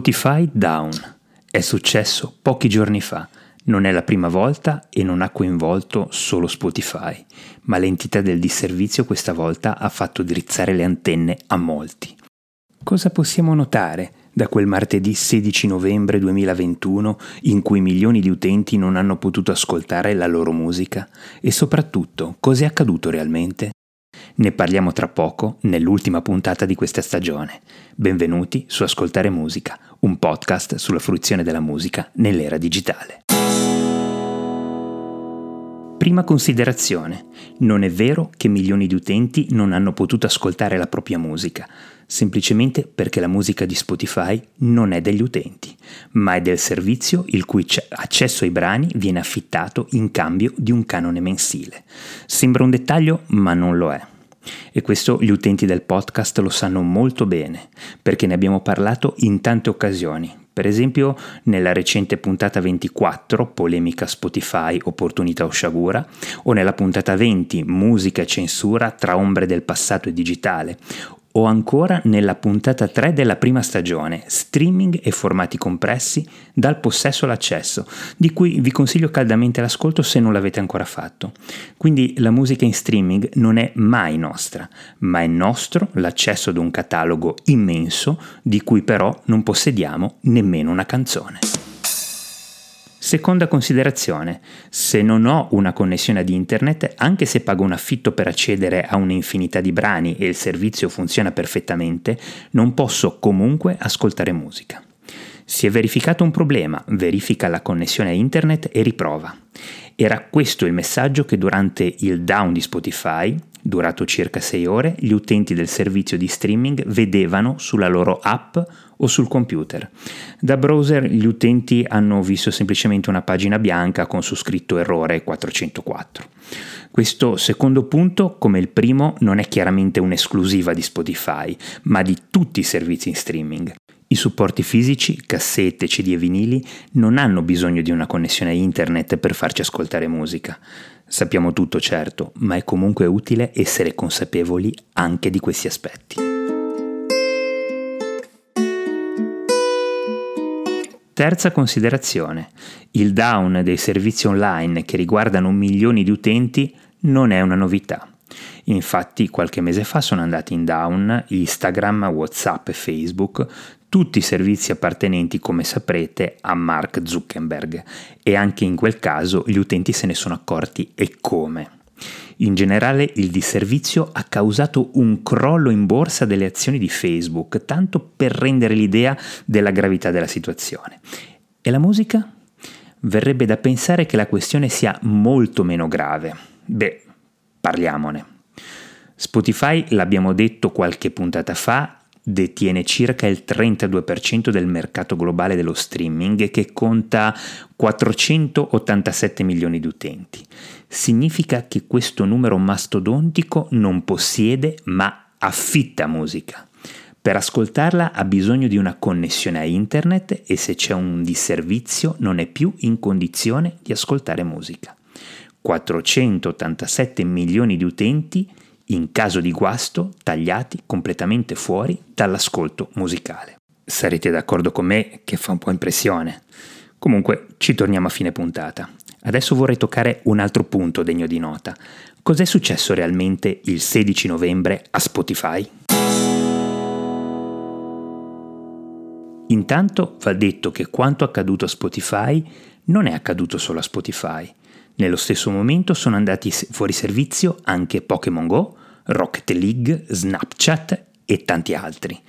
Spotify down. È successo pochi giorni fa. Non è la prima volta e non ha coinvolto solo Spotify, ma l'entità del disservizio questa volta ha fatto drizzare le antenne a molti. Cosa possiamo notare da quel martedì 16 novembre 2021 in cui milioni di utenti non hanno potuto ascoltare la loro musica? E soprattutto, cos'è accaduto realmente? Ne parliamo tra poco nell'ultima puntata di questa stagione. Benvenuti su Ascoltare Musica, un podcast sulla fruizione della musica nell'era digitale. Prima considerazione. Non è vero che milioni di utenti non hanno potuto ascoltare la propria musica, semplicemente perché la musica di Spotify non è degli utenti, ma è del servizio il cui accesso ai brani viene affittato in cambio di un canone mensile. Sembra un dettaglio, ma non lo è. E questo gli utenti del podcast lo sanno molto bene, perché ne abbiamo parlato in tante occasioni. Per esempio nella recente puntata 24, polemica Spotify, opportunità o sciagura, o nella puntata 20, musica e censura tra ombre del passato e digitale, o ancora nella puntata 3 della prima stagione, streaming e formati compressi dal possesso all'accesso, di cui vi consiglio caldamente l'ascolto se non l'avete ancora fatto. Quindi la musica in streaming non è mai nostra, ma è nostro l'accesso ad un catalogo immenso di cui però non possediamo nemmeno una canzone. Seconda considerazione, se non ho una connessione ad internet, anche se pago un affitto per accedere a un'infinità di brani e il servizio funziona perfettamente, non posso comunque ascoltare musica. Si è verificato un problema, verifica la connessione a internet e riprova. Era questo il messaggio che durante il down di Spotify, durato circa 6 ore, gli utenti del servizio di streaming vedevano sulla loro app o sul computer. Da browser gli utenti hanno visto semplicemente una pagina bianca con su scritto errore 404. Questo secondo punto, come il primo, non è chiaramente un'esclusiva di Spotify, ma di tutti i servizi in streaming. I supporti fisici, cassette, CD e vinili non hanno bisogno di una connessione a internet per farci ascoltare musica. Sappiamo tutto certo, ma è comunque utile essere consapevoli anche di questi aspetti. Terza considerazione. Il down dei servizi online che riguardano milioni di utenti non è una novità. Infatti qualche mese fa sono andati in down Instagram, Whatsapp e Facebook, tutti i servizi appartenenti, come saprete, a Mark Zuckerberg e anche in quel caso gli utenti se ne sono accorti e come. In generale il disservizio ha causato un crollo in borsa delle azioni di Facebook, tanto per rendere l'idea della gravità della situazione. E la musica? Verrebbe da pensare che la questione sia molto meno grave. Beh, parliamone. Spotify, l'abbiamo detto qualche puntata fa, detiene circa il 32% del mercato globale dello streaming che conta 487 milioni di utenti. Significa che questo numero mastodontico non possiede ma affitta musica. Per ascoltarla ha bisogno di una connessione a internet e se c'è un disservizio non è più in condizione di ascoltare musica. 487 milioni di utenti in caso di guasto tagliati completamente fuori dall'ascolto musicale. Sarete d'accordo con me che fa un po' impressione. Comunque ci torniamo a fine puntata. Adesso vorrei toccare un altro punto degno di nota. Cos'è successo realmente il 16 novembre a Spotify? Intanto va detto che quanto accaduto a Spotify non è accaduto solo a Spotify. Nello stesso momento sono andati fuori servizio anche Pokémon Go, Rocket League, Snapchat e tanti altri.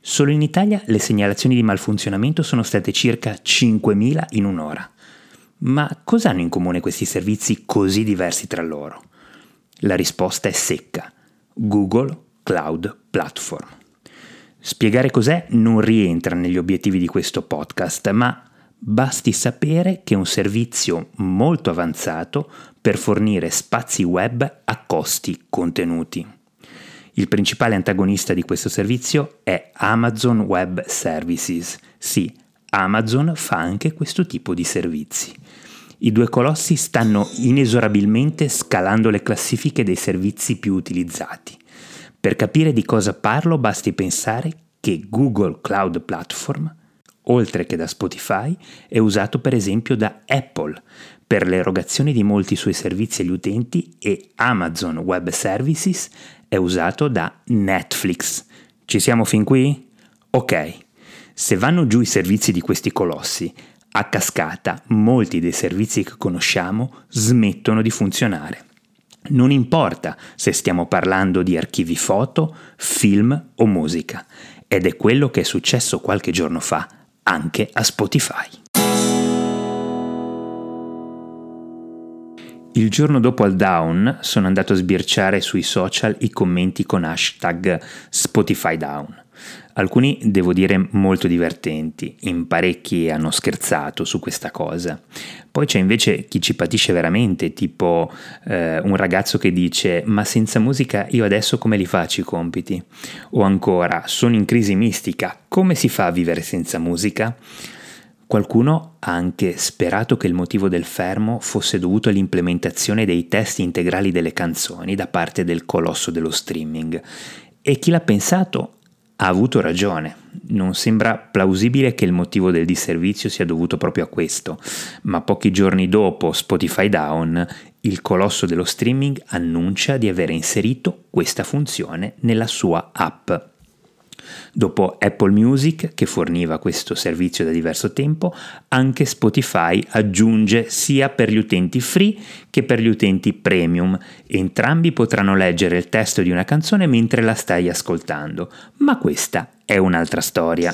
Solo in Italia le segnalazioni di malfunzionamento sono state circa 5.000 in un'ora. Ma cosa hanno in comune questi servizi così diversi tra loro? La risposta è secca. Google Cloud Platform. Spiegare cos'è non rientra negli obiettivi di questo podcast, ma basti sapere che è un servizio molto avanzato per fornire spazi web a costi contenuti. Il principale antagonista di questo servizio è Amazon Web Services. Sì, Amazon fa anche questo tipo di servizi. I due colossi stanno inesorabilmente scalando le classifiche dei servizi più utilizzati. Per capire di cosa parlo basti pensare che Google Cloud Platform oltre che da Spotify, è usato per esempio da Apple per l'erogazione di molti suoi servizi agli utenti e Amazon Web Services è usato da Netflix. Ci siamo fin qui? Ok. Se vanno giù i servizi di questi colossi, a cascata molti dei servizi che conosciamo smettono di funzionare. Non importa se stiamo parlando di archivi foto, film o musica, ed è quello che è successo qualche giorno fa anche a Spotify. Il giorno dopo al down sono andato a sbirciare sui social i commenti con hashtag Spotify down. Alcuni, devo dire, molto divertenti, in parecchi hanno scherzato su questa cosa. Poi c'è invece chi ci patisce veramente, tipo eh, un ragazzo che dice ma senza musica io adesso come li faccio i compiti? O ancora, sono in crisi mistica, come si fa a vivere senza musica? Qualcuno ha anche sperato che il motivo del fermo fosse dovuto all'implementazione dei testi integrali delle canzoni da parte del colosso dello streaming e chi l'ha pensato ha avuto ragione. Non sembra plausibile che il motivo del disservizio sia dovuto proprio a questo, ma pochi giorni dopo Spotify Down, il colosso dello streaming annuncia di aver inserito questa funzione nella sua app. Dopo Apple Music, che forniva questo servizio da diverso tempo, anche Spotify aggiunge sia per gli utenti free che per gli utenti premium. Entrambi potranno leggere il testo di una canzone mentre la stai ascoltando, ma questa è un'altra storia.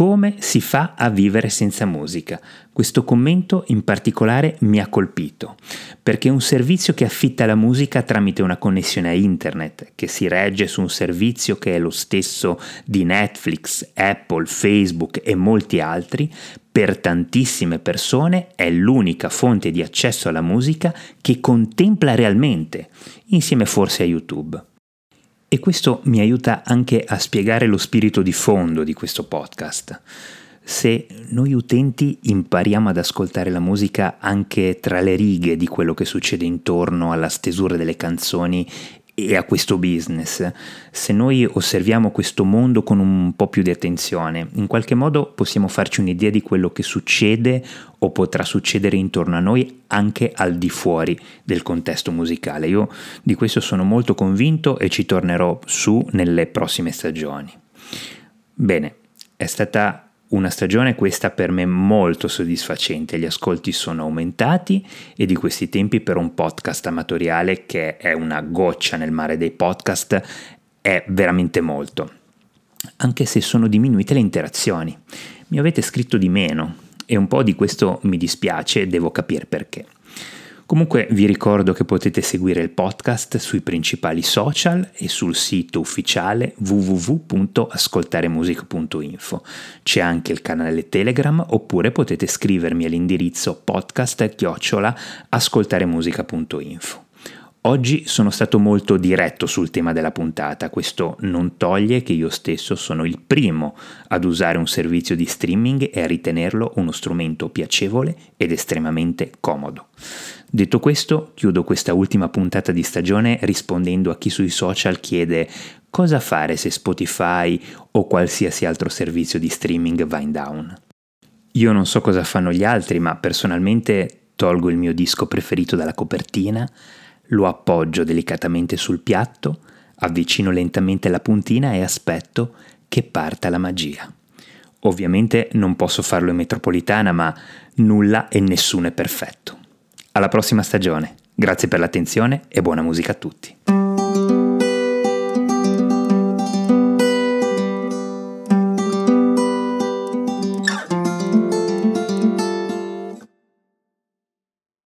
Come si fa a vivere senza musica? Questo commento in particolare mi ha colpito, perché un servizio che affitta la musica tramite una connessione a internet, che si regge su un servizio che è lo stesso di Netflix, Apple, Facebook e molti altri, per tantissime persone è l'unica fonte di accesso alla musica che contempla realmente, insieme forse a YouTube. E questo mi aiuta anche a spiegare lo spirito di fondo di questo podcast. Se noi utenti impariamo ad ascoltare la musica anche tra le righe di quello che succede intorno alla stesura delle canzoni e a questo business, se noi osserviamo questo mondo con un po' più di attenzione, in qualche modo possiamo farci un'idea di quello che succede o potrà succedere intorno a noi anche al di fuori del contesto musicale. Io di questo sono molto convinto e ci tornerò su nelle prossime stagioni. Bene, è stata una stagione questa per me molto soddisfacente, gli ascolti sono aumentati e di questi tempi per un podcast amatoriale che è una goccia nel mare dei podcast è veramente molto. Anche se sono diminuite le interazioni. Mi avete scritto di meno e un po' di questo mi dispiace devo capire perché. Comunque vi ricordo che potete seguire il podcast sui principali social e sul sito ufficiale www.ascoltaremusica.info. C'è anche il canale Telegram oppure potete scrivermi all'indirizzo podcast-ascoltaremusica.info. Oggi sono stato molto diretto sul tema della puntata, questo non toglie che io stesso sono il primo ad usare un servizio di streaming e a ritenerlo uno strumento piacevole ed estremamente comodo. Detto questo, chiudo questa ultima puntata di stagione rispondendo a chi sui social chiede cosa fare se Spotify o qualsiasi altro servizio di streaming va in down. Io non so cosa fanno gli altri, ma personalmente tolgo il mio disco preferito dalla copertina, lo appoggio delicatamente sul piatto, avvicino lentamente la puntina e aspetto che parta la magia. Ovviamente non posso farlo in metropolitana, ma nulla e nessuno è perfetto. Alla prossima stagione, grazie per l'attenzione e buona musica a tutti.